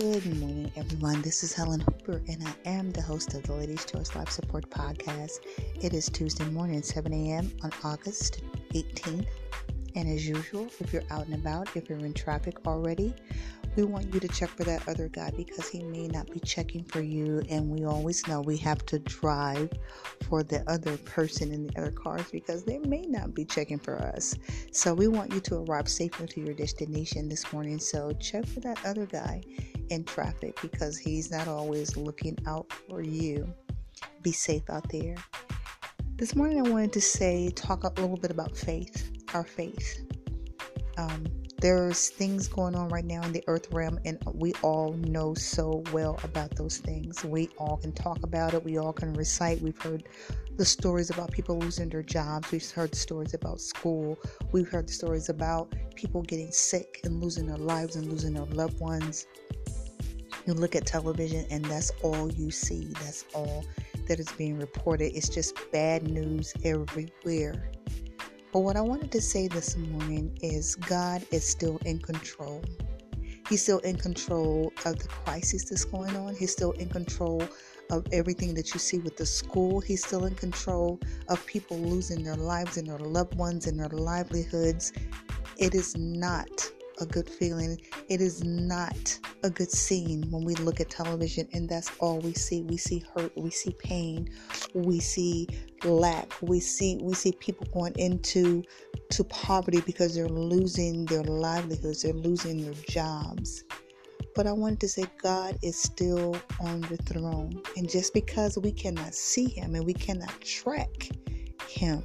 Good morning, everyone. This is Helen Hooper, and I am the host of the Ladies Choice Life Support Podcast. It is Tuesday morning, 7 a.m. on August 18th. And as usual, if you're out and about, if you're in traffic already, we want you to check for that other guy because he may not be checking for you. And we always know we have to drive for the other person in the other cars because they may not be checking for us. So we want you to arrive safely to your destination this morning. So check for that other guy in traffic because he's not always looking out for you. Be safe out there. This morning, I wanted to say, talk a little bit about faith, our faith. Um, there's things going on right now in the earth realm, and we all know so well about those things. We all can talk about it, we all can recite. We've heard the stories about people losing their jobs, we've heard stories about school, we've heard the stories about people getting sick and losing their lives and losing their loved ones. You look at television, and that's all you see, that's all that is being reported. It's just bad news everywhere. But what I wanted to say this morning is God is still in control. He's still in control of the crisis that's going on. He's still in control of everything that you see with the school. He's still in control of people losing their lives and their loved ones and their livelihoods. It is not a good feeling. It is not a good scene when we look at television and that's all we see. We see hurt, we see pain, we see lack, we see we see people going into to poverty because they're losing their livelihoods, they're losing their jobs. But I wanted to say God is still on the throne. And just because we cannot see him and we cannot track him,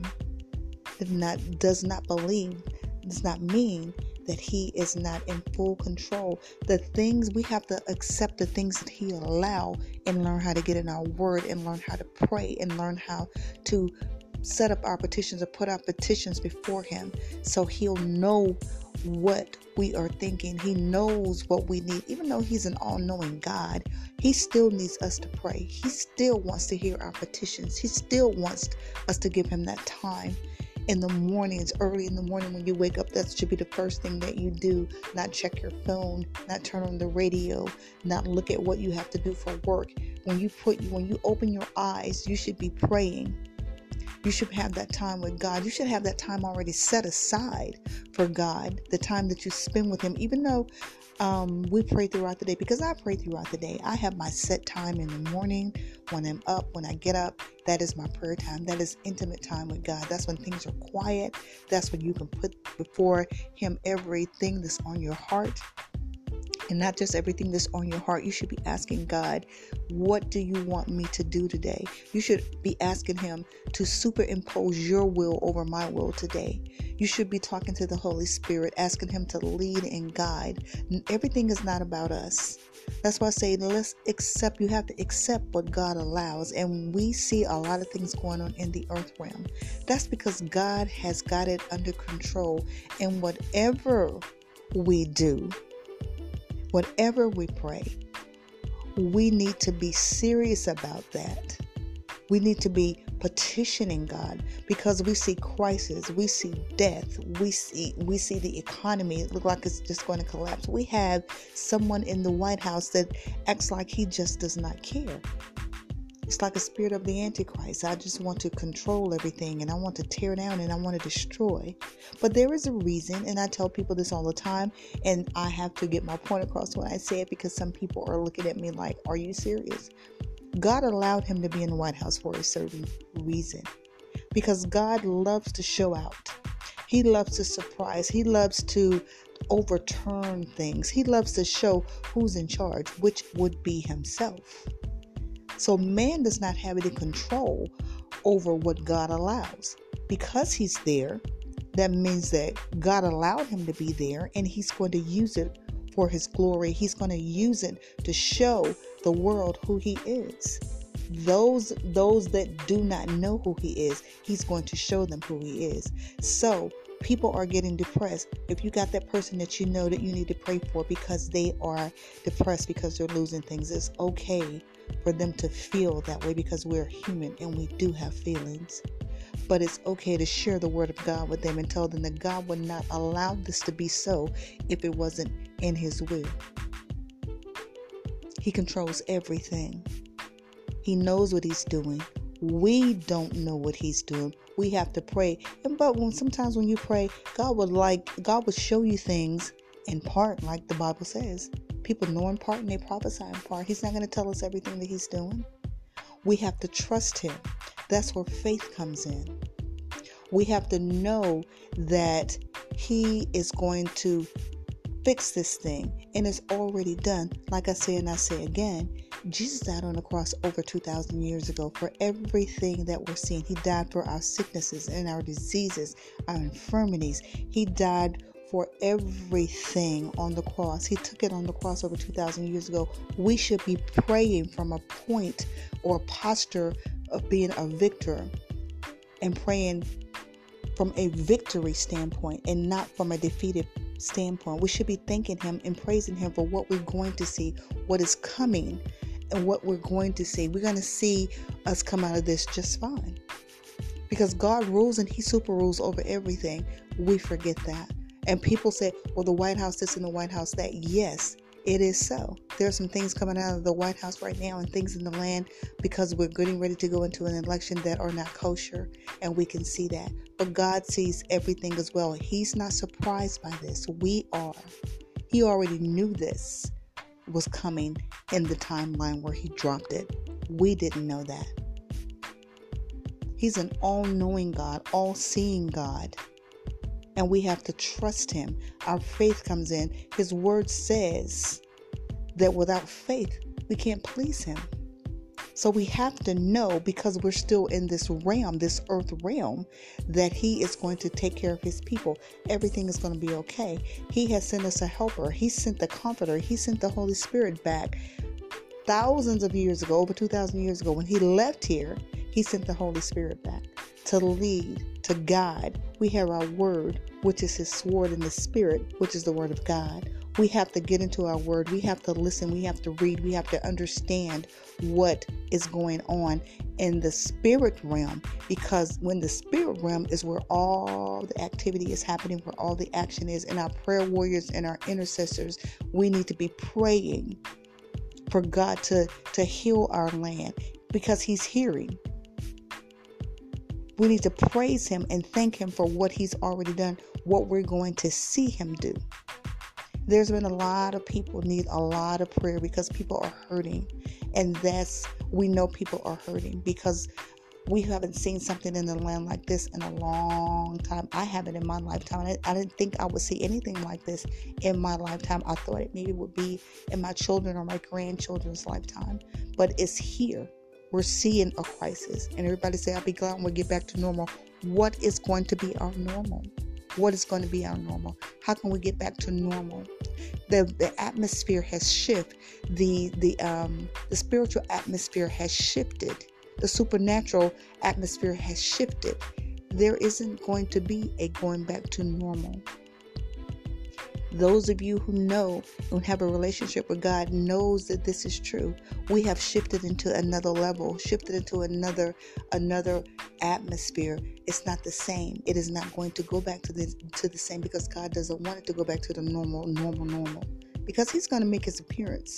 not does not believe, does not mean that He is not in full control. The things we have to accept the things that He allow and learn how to get in our word and learn how to pray and learn how to set up our petitions or put our petitions before Him so He'll know what we are thinking. He knows what we need. Even though He's an all knowing God, He still needs us to pray. He still wants to hear our petitions. He still wants us to give Him that time in the mornings, early in the morning when you wake up, that should be the first thing that you do. Not check your phone, not turn on the radio, not look at what you have to do for work. When you put when you open your eyes, you should be praying. You should have that time with God. You should have that time already set aside for God, the time that you spend with Him, even though um, we pray throughout the day because I pray throughout the day. I have my set time in the morning when I'm up, when I get up. That is my prayer time. That is intimate time with God. That's when things are quiet. That's when you can put before Him everything that's on your heart and not just everything that's on your heart. You should be asking God, What do you want me to do today? You should be asking Him to superimpose your will over my will today. You should be talking to the Holy Spirit, asking Him to lead and guide. Everything is not about us. That's why I say let's accept, you have to accept what God allows. And we see a lot of things going on in the earth realm. That's because God has got it under control. And whatever we do, whatever we pray, we need to be serious about that. We need to be petitioning God because we see crisis, we see death, we see we see the economy look like it's just going to collapse. We have someone in the White House that acts like he just does not care. It's like a spirit of the Antichrist. I just want to control everything and I want to tear down and I want to destroy. But there is a reason, and I tell people this all the time, and I have to get my point across when I say it because some people are looking at me like, Are you serious? God allowed him to be in the White House for a certain reason because God loves to show out. He loves to surprise. He loves to overturn things. He loves to show who's in charge, which would be himself. So man does not have any control over what God allows. Because he's there, that means that God allowed him to be there and he's going to use it for his glory. He's going to use it to show the world who he is. Those those that do not know who he is, he's going to show them who he is. So, people are getting depressed. If you got that person that you know that you need to pray for because they are depressed because they're losing things, it's okay for them to feel that way because we're human and we do have feelings. But it's okay to share the word of God with them and tell them that God would not allow this to be so if it wasn't in His will. He controls everything. He knows what he's doing. We don't know what he's doing. We have to pray. And but when sometimes when you pray, God would like God would show you things in part, like the Bible says. People know in part and they prophesy in part. He's not going to tell us everything that he's doing. We have to trust him. That's where faith comes in. We have to know that he is going to fix this thing and it's already done. Like I say and I say again, Jesus died on the cross over 2,000 years ago for everything that we're seeing. He died for our sicknesses and our diseases, our infirmities. He died for everything on the cross. He took it on the cross over 2,000 years ago. We should be praying from a point or posture of being a victor and praying from a victory standpoint and not from a defeated standpoint. We should be thanking Him and praising Him for what we're going to see, what is coming, and what we're going to see. We're going to see us come out of this just fine. Because God rules and He super rules over everything. We forget that. And people say, well, the White House this and the White House that. Yes, it is so. There are some things coming out of the White House right now and things in the land because we're getting ready to go into an election that are not kosher, and we can see that. But God sees everything as well. He's not surprised by this. We are. He already knew this was coming in the timeline where He dropped it. We didn't know that. He's an all knowing God, all seeing God and we have to trust Him. Our faith comes in. His word says that without faith, we can't please Him. So we have to know because we're still in this realm, this earth realm, that He is going to take care of His people. Everything is going to be okay. He has sent us a helper, He sent the comforter, He sent the Holy Spirit back thousands of years ago, over 2,000 years ago. When He left here, He sent the Holy Spirit back to lead, to guide. We have our word, which is his sword in the spirit, which is the word of God. We have to get into our word. We have to listen. We have to read. We have to understand what is going on in the spirit realm because when the spirit realm is where all the activity is happening, where all the action is, and our prayer warriors and our intercessors, we need to be praying for God to, to heal our land because He's hearing. We need to praise Him and thank Him for what He's already done, what we're going to see Him do. There's been a lot of people need a lot of prayer because people are hurting. And that's, we know people are hurting because we haven't seen something in the land like this in a long time. I haven't in my lifetime. I, didn't think I would see anything like this in my lifetime. I thought it maybe would be in my children or my grandchildren's lifetime, but it's here we're seeing a crisis. And everybody say, I'll be glad when we get back to normal. What is going to be our normal? What is going to be our normal? How can we get back to normal? The the atmosphere has shifted. The the um the spiritual atmosphere has shifted. The supernatural atmosphere has shifted. There isn't going to be a going back to normal. Those of you who know and have a relationship with God knows that this is true. We have shifted into another level, shifted into another another atmosphere. It's not the same. It is not going to go back to the to the same because God doesn't want it to go back to the normal, normal, normal. Because He's going to make His appearance.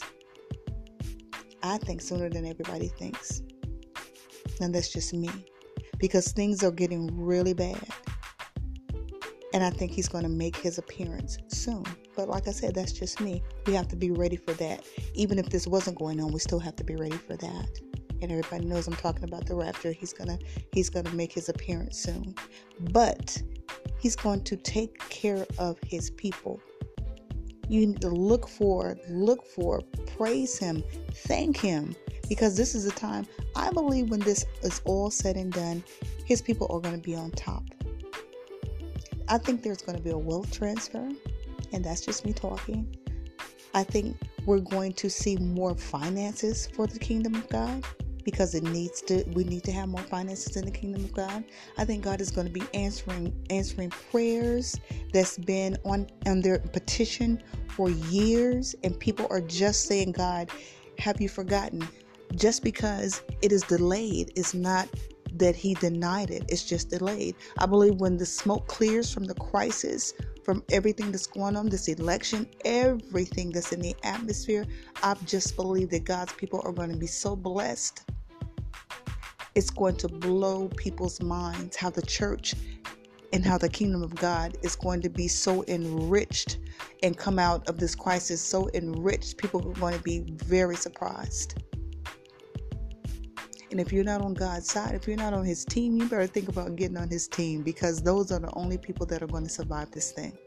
I think sooner than everybody thinks. And that's just me. Because things are getting really bad. And I think he's going to make his appearance soon. But like I said, that's just me. We have to be ready for that. Even if this wasn't going on, we still have to be ready for that. And everybody knows I'm talking about the rapture. He's gonna he's gonna make his appearance soon. But he's going to take care of his people. You need to look for, look for, praise him, thank him. Because this is a time, I believe when this is all said and done, his people are going to be on top. I think there's going to be a wealth transfer, and that's just me talking. I think we're going to see more finances for the kingdom of God because it needs to we need to have more finances in the kingdom of God. I think God is going to be answering answering prayers that's been on on their petition for years and people are just saying God, have you forgotten? Just because it is delayed is not that he denied it. It's just delayed. I believe when the smoke clears from the crisis from everything that's going on, this election, everything that's in the atmosphere. I just believe that God's people are going to be so blessed. It's going to blow people's minds how the church and how the kingdom of God is going to be so enriched and come out of this crisis so enriched. People are going to be very surprised. And if you're not on God's side, if you're not on His team, you better think about getting on His team because those are the only people that are going to survive this thing.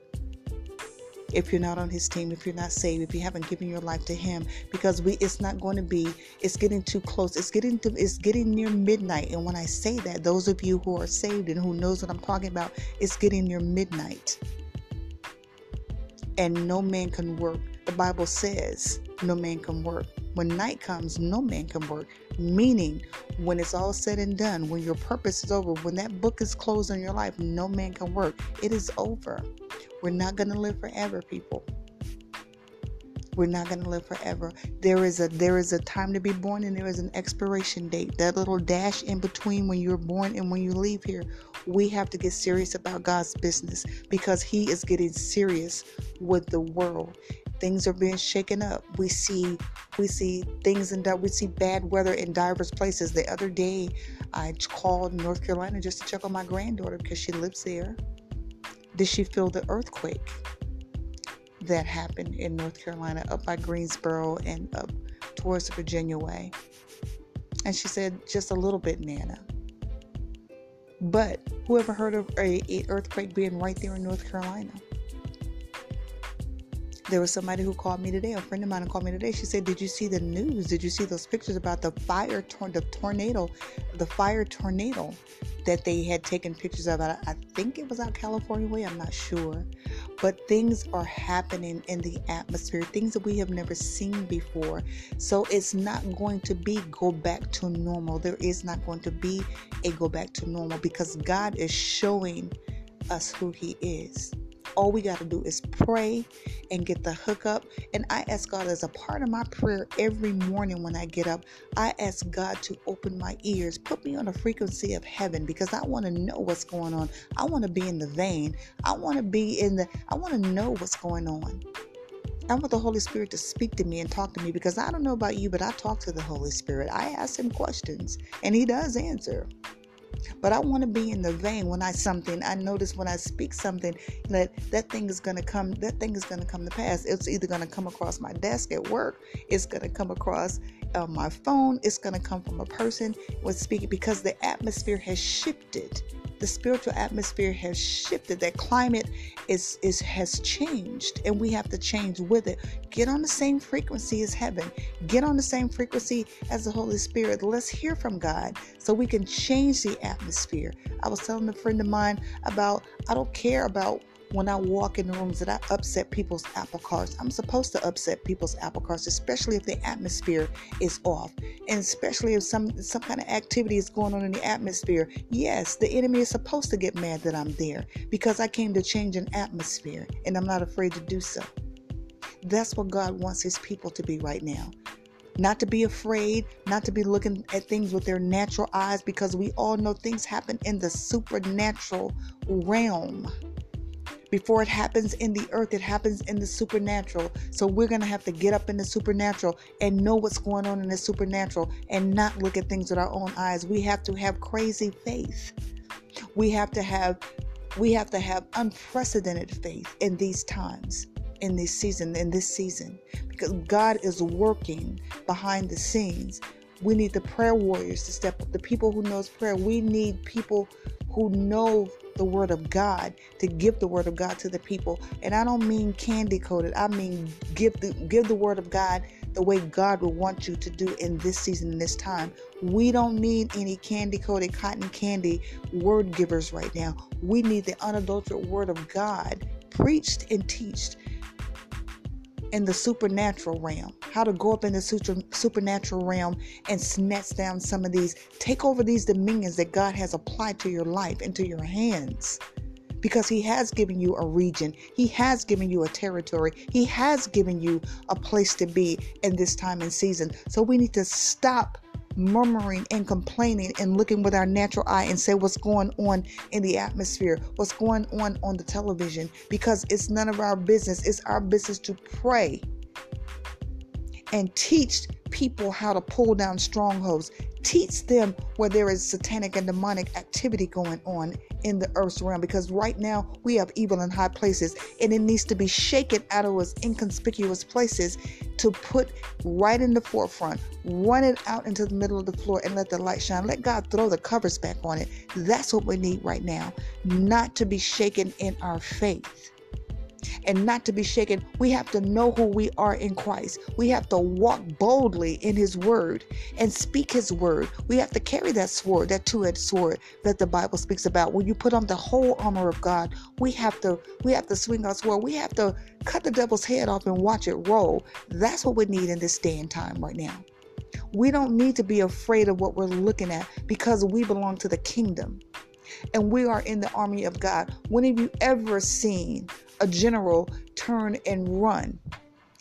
If you're not on His team, if you're not saved, if you haven't given your life to Him, because we, it's not going to be. It's getting too close. It's getting to. It's getting near midnight. And when I say that, those of you who are saved and who knows what I'm talking about, it's getting near midnight. And no man can work. The Bible says no man can work. When night comes, no man can work. Meaning, when it's all said and done, when your purpose is over, when that book is closed in your life, no man can work. It is over. We're not going to live forever, people. We're not going to live forever. There is a there is a time to be born and there is an expiration date. That little dash in between when you're born and when you leave here. We have to get serious about God's business because he is getting serious with the world things are being shaken up. We see we see things in we see bad weather in diverse places. The other day, I called North Carolina just to check on my granddaughter because she lives there. Did she feel the earthquake that happened in North Carolina, up by Greensboro and up towards the Virginia way? And she said, just a little bit, Nana. But whoever heard of a, a earthquake being right there in North Carolina? There was somebody who called me today, a friend of mine called me today. She said, Did you see the news? Did you see those pictures about the fire, tor- the tornado, the fire tornado that they had taken pictures of? I, I think it was out California way, I'm not sure. But things are happening in the atmosphere, things that we have never seen before. So it's not going to be go back to normal. There is not going to be a go back to normal because God is showing us who He is. All we got to do is pray and get the hookup. And I ask God as a part of my prayer every morning when I get up, I ask God to open my ears, put me on a frequency of heaven because I want to know what's going on. I want to be in the vein. I want to be in the, I want to know what's going on. I want the Holy Spirit to speak to me and talk to me because I don't know about you, but I talk to the Holy Spirit. I ask him questions and he does answer. But I want to be in the vein when I something. I notice when I speak something that that thing is going to come. That thing is going to come to pass. It's either going to come across my desk at work. It's going to come across uh, my phone. It's going to come from a person with speaking because the atmosphere has shifted. The spiritual atmosphere has shifted. That climate is is has changed and we have to change with it. Get on the same frequency as heaven. Get on the same frequency as the holy spirit. Let's hear from god so we can change the atmosphere. I was telling a friend of mine about i don't care about when I walk in the rooms that I upset people's apple carts. I'm supposed to upset people's apple carts, especially if the atmosphere is off, and especially if some some kind of activity is going on in the atmosphere. Yes, the enemy is supposed to get mad that I'm there because I came to change an atmosphere, and I'm not afraid to do so. That's what God wants His people to be right now. Not to be afraid, not to be looking at things with their natural eyes, because we all know things happen in the supernatural realm. Before it happens in the earth, it happens in the supernatural. So we're going to have to get up in the supernatural and know what's going on in the supernatural and not look at things with our own eyes. We have to have crazy faith. We have to have we have to have unprecedented faith in these times in this season in this season because God is working behind the scenes. We need the prayer warriors to step up, the people who knows prayer. We need people who know the word of God, to give the word of God to the people. And I don't mean candy coated. I mean give the give the word of God the way God would want you to do in this season, in this time. We don't need any candy coated cotton candy word givers right now. We need the unadulterated word of God preached and taught in the supernatural realm, how to go up in the supernatural realm and snatch down some of these, take over these dominions that God has applied to your life, into your hands. Because He has given you a region, He has given you a territory, He has given you a place to be in this time and season. So we need to stop murmuring and complaining and looking with our natural eye and say what's going on in the atmosphere, what's going on on the television, because it's none of our business. It's our business to pray and teach people how to pull down strongholds. Teach them where there is satanic and demonic activity going on in the earth's realm because right now we have evil in high places and it needs to be shaken out of its inconspicuous places to put right in the forefront, run it out into the middle of the floor and let the light shine. Let God throw the covers back on it. That's what we need right now, not to be shaken in our faith and not to be shaken. We have to know who we are in Christ. We have to walk boldly in His Word and speak His Word. We have to carry that sword, that two-edged sword that the Bible speaks about. When you put on the whole armor of God, we have to we have to swing our sword. We have to cut the devil's head off and watch it roll. That's what we need in this day and time right now. We don't need to be afraid of what we're looking at because we belong to the kingdom and we are in the army of God. When have you ever seen a general turn and run?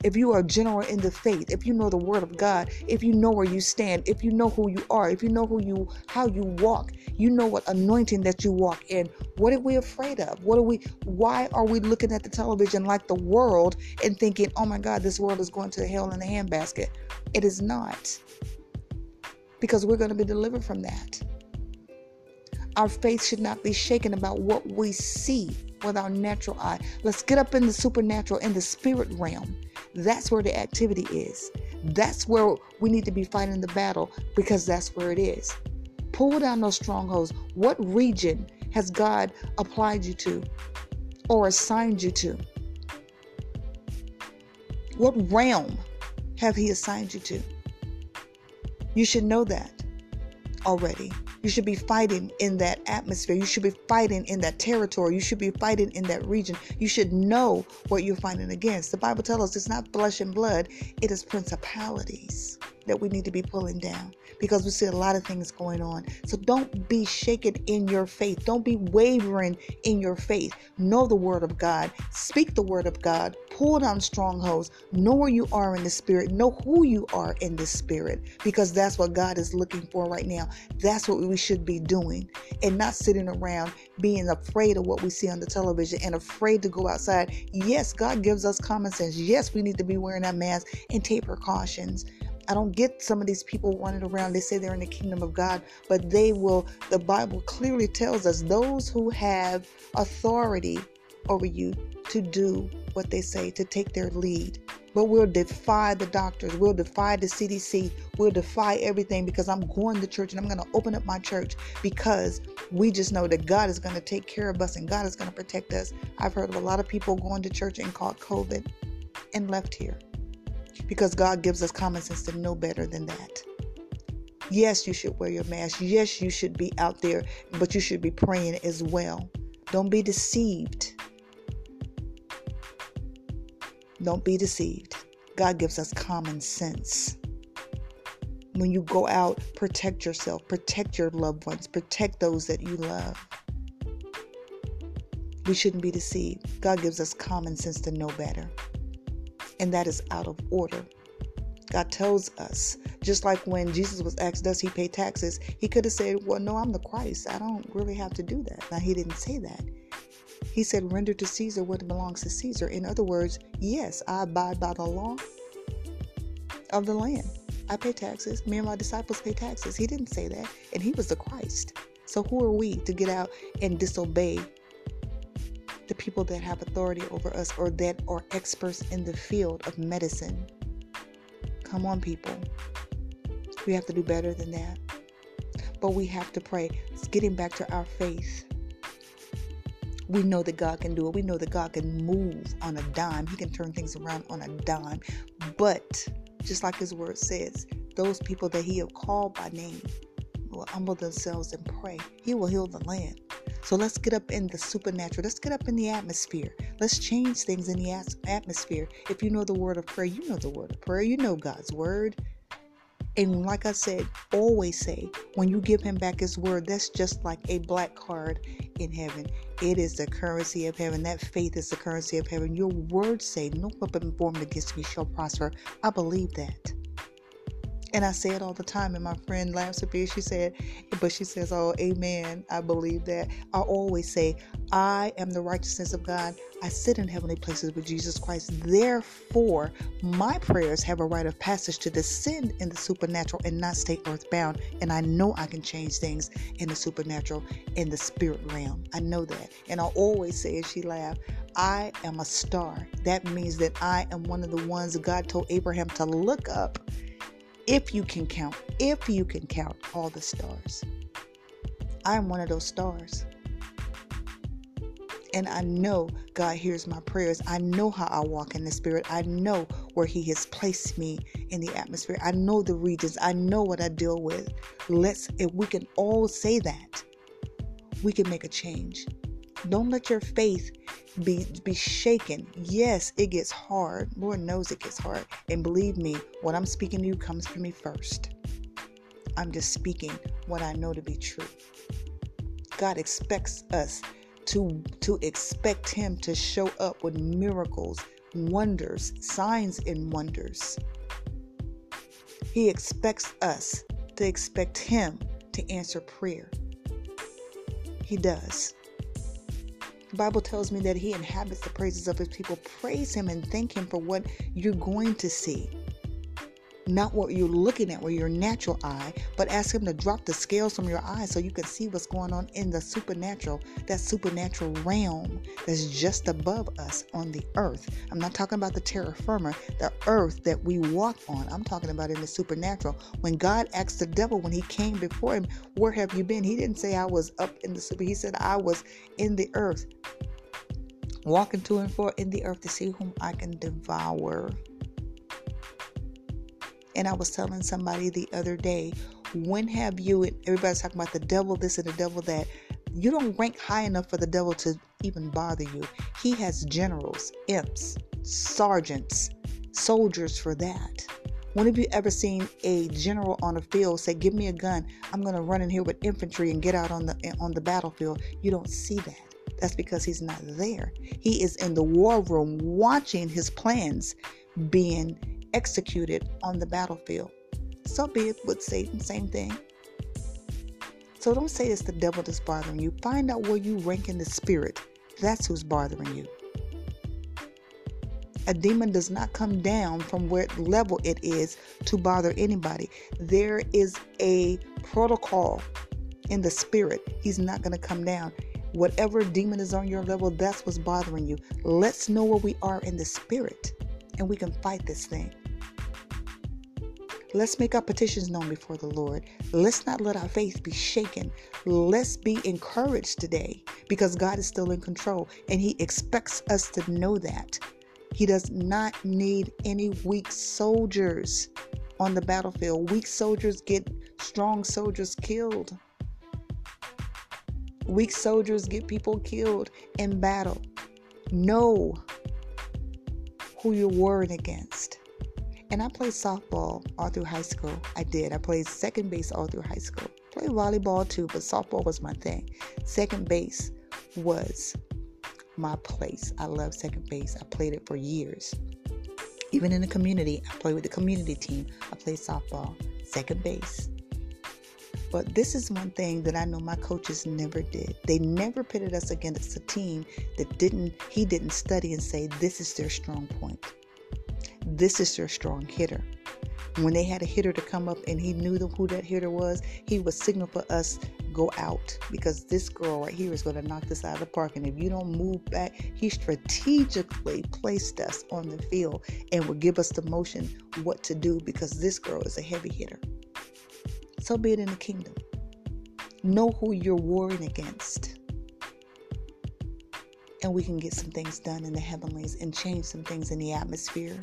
If you are a general in the faith, if you know the word of God, if you know where you stand, if you know who you are, if you know who you how you walk, you know what anointing that you walk in. What are we afraid of? What are we why are we looking at the television like the world and thinking, "Oh my god, this world is going to hell in a handbasket." It is not. Because we're going to be delivered from that. Our faith should not be shaken about what we see with our natural eye. Let's get up in the supernatural, in the spirit realm. That's where the activity is. That's where we need to be fighting the battle because that's where it is. Pull down those strongholds. What region has God applied you to or assigned you to? What realm have He assigned you to? You should know that already. You should be fighting in that atmosphere. You should be fighting in that territory. You should be fighting in that region. You should know what you're fighting against. The Bible tells us it's not flesh and blood, it is principalities that we need to be pulling down because we see a lot of things going on. So don't be shaken in your faith. Don't be wavering in your faith. Know the word of God. Speak the word of God. Pull down strongholds. Know where you are in the spirit. Know who you are in the spirit because that's what God is looking for right now. That's what we should be doing and not sitting around being afraid of what we see on the television and afraid to go outside. Yes, God gives us common sense. Yes, we need to be wearing our masks and take precautions. I don't get some of these people running around. They say they're in the kingdom of God, but they will, the Bible clearly tells us those who have authority over you to do what they say, to take their lead. But we'll defy the doctors, we'll defy the CDC, we'll defy everything because I'm going to church and I'm going to open up my church because we just know that God is going to take care of us and God is going to protect us. I've heard of a lot of people going to church and caught COVID and left here because God gives us common sense to know better than that. Yes, you should wear your mask. Yes, you should be out there, but you should be praying as well. Don't be deceived. Don't be deceived. God gives us common sense. When you go out, protect yourself, protect your loved ones, protect those that you love. We shouldn't be deceived. God gives us common sense to know better and that is out of order. God tells us, just like when Jesus was asked, Does he pay taxes? He could have said, Well, no, I'm the Christ. I don't really have to do that. Now, he didn't say that. He said, Render to Caesar what belongs to Caesar. In other words, yes, I abide by the law of the land. I pay taxes. Me and my disciples pay taxes. He didn't say that. And he was the Christ. So who are we to get out and disobey the people that have authority over us or that are experts in the field of medicine. Come on, people. We have to do better than that. But we have to pray. It's getting back to our faith. We know that God can do it. We know that God can move on a dime. He can turn things around on a dime. But just like his word says, those people that he have called by name will humble themselves and pray. He will heal the land. So let's get up in the supernatural. Let's get up in the atmosphere. Let's change things in the atmosphere. If you know the word of prayer, you know the word of prayer. You know God's word. And like I said, always say, when you give him back his word, that's just like a black card in heaven. It is the currency of heaven. That faith is the currency of heaven. Your words say, No weapon formed against me shall prosper. I believe that. And I say it all the time, and my friend laughs at me. She said, but she says, Oh, amen. I believe that. I always say, I am the righteousness of God. I sit in heavenly places with Jesus Christ. Therefore, my prayers have a rite of passage to descend in the supernatural and not stay earthbound. And I know I can change things in the supernatural, in the spirit realm. I know that. And I always say, as she laughed, I am a star. That means that I am one of the ones God told Abraham to look up if you can count, if you can count all the stars. I am one of those stars. And I know God hears my prayers. I know how I walk in the Spirit. I know where He has placed me in the atmosphere. I know the regions. I know what I deal with. Let's, if we can all say that, we can make a change. Don't let your faith be be shaken. Yes, it gets hard. Lord knows it gets hard. And believe me, what I'm speaking to you comes from me first. I'm just speaking what I know to be true. God expects us to to expect him to show up with miracles, wonders, signs and wonders. He expects us to expect him to answer prayer. He does. The Bible tells me that He inhabits the praises of His people. Praise Him and thank Him for what you're going to see. Not what you're looking at with your natural eye, but ask Him to drop the scales from your eyes so you can see what's going on in the supernatural, that supernatural realm that's just above us on the earth. I'm not talking about the terra firma, the earth that we walk on. I'm talking about in the supernatural. When God asked the devil when he came before him, Where have you been? He didn't say, I was up in the super. He said, I was in the earth walking to and fro in the earth to see whom I can devour. And I was telling somebody the other day, when have you, everybody's talking about the devil this and the devil that, you don't rank high enough for the devil to even bother you. He has generals, imps, sergeants, soldiers for that. When have you ever seen a general on a field say, "Give me a gun. I'm going to run in here with infantry and get out on the on the battlefield"? You don't see that. That's because he's not there. He is in the war room watching his plans being executed on the battlefield. So be it with Satan, same thing. So don't say it's the devil that's bothering you. Find out where you rank in the spirit. That's who's bothering you. A demon does not come down from what level it is to bother anybody. There is a protocol in the spirit. He's not going to come down. Whatever demon is on your level, that's what's bothering you. Let's know where we are in the spirit and we can fight this thing. Let's make our petitions known before the Lord. Let's not let our faith be shaken. Let's be encouraged today because God is still in control and He expects us to know that. He does not need any weak soldiers on the battlefield. Weak soldiers get strong soldiers killed. Weak soldiers get people killed in battle. Know who you're warring against. And I played softball all through high school. I did. I played second base all through high school. Played volleyball too, but softball was my thing. Second base was my place. I love second base. I played it for years. Even in the community, I played with the community team. I played softball, second base. But this is one thing that I know my coaches never did. They never pitted us against a team that didn't he didn't study and say this is their strong point. This is their strong hitter. When they had a hitter to come up and he knew who that hitter was, he would signal for us go out because this girl right here is going to knock this out of the park. And if you don't move back, he strategically placed us on the field and would give us the motion what to do because this girl is a heavy hitter so be it in the kingdom. Know who you're warring against. And we can get some things done in the heavenlies and change some things in the atmosphere.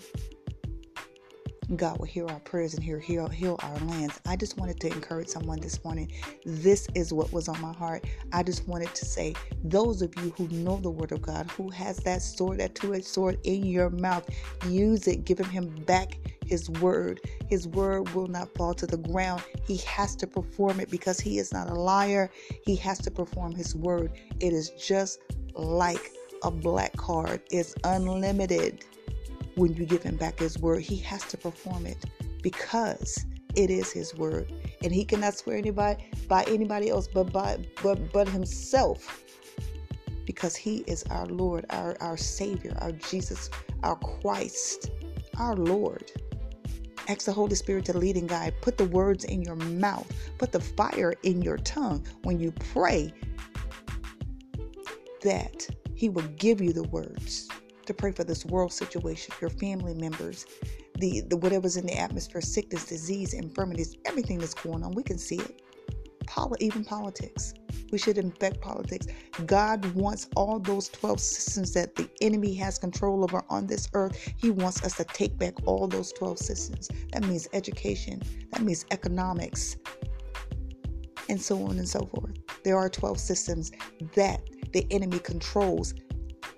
God will hear our prayers and hear, heal, heal our lands. I just wanted to encourage someone this morning. This is what was on my heart. I just wanted to say, those of you who know the word of God, who has that sword, that two-edged sword in your mouth, use it. Give him back his word. His word will not fall to the ground. He has to perform it because he is not a liar. He has to perform his word. It is just like a black card. It's unlimited when you give him back his word, he has to perform it because it is his word. And he cannot swear anybody by anybody else but by but but himself. Because he is our Lord, our, our Savior, our Jesus, our Christ, our Lord. Ask the Holy Spirit to lead and guide. Put the words in your mouth. Put the fire in your tongue when you pray that He will give you the words to pray for this world situation, your family members, the, the whatever's in the atmosphere, sickness, disease, infirmities, everything that's going on. We can see it. Poli- even politics. We should infect politics. God wants all those 12 systems that the enemy has control over on this earth. He wants us to take back all those 12 systems. That means education, that means economics, and so on and so forth. There are 12 systems that the enemy controls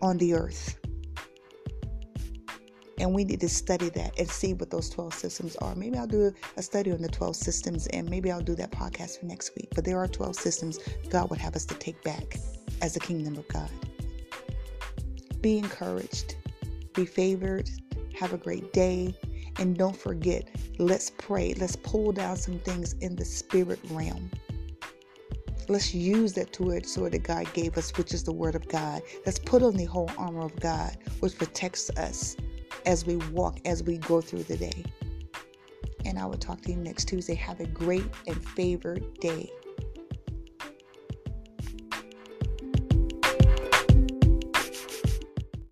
on the earth. And we need to study that and see what those 12 systems are. Maybe I'll do a study on the 12 systems and maybe I'll do that podcast for next week. But there are 12 systems God would have us to take back as the kingdom of God. Be encouraged, be favored, have a great day. And don't forget, let's pray. Let's pull down some things in the spirit realm. Let's use that two-edged sword that God gave us, which is the Word of God. Let's put on the whole armor of God, which protects us as we walk, as we go through the day. And I will talk to you next Tuesday. Have a great and favored day.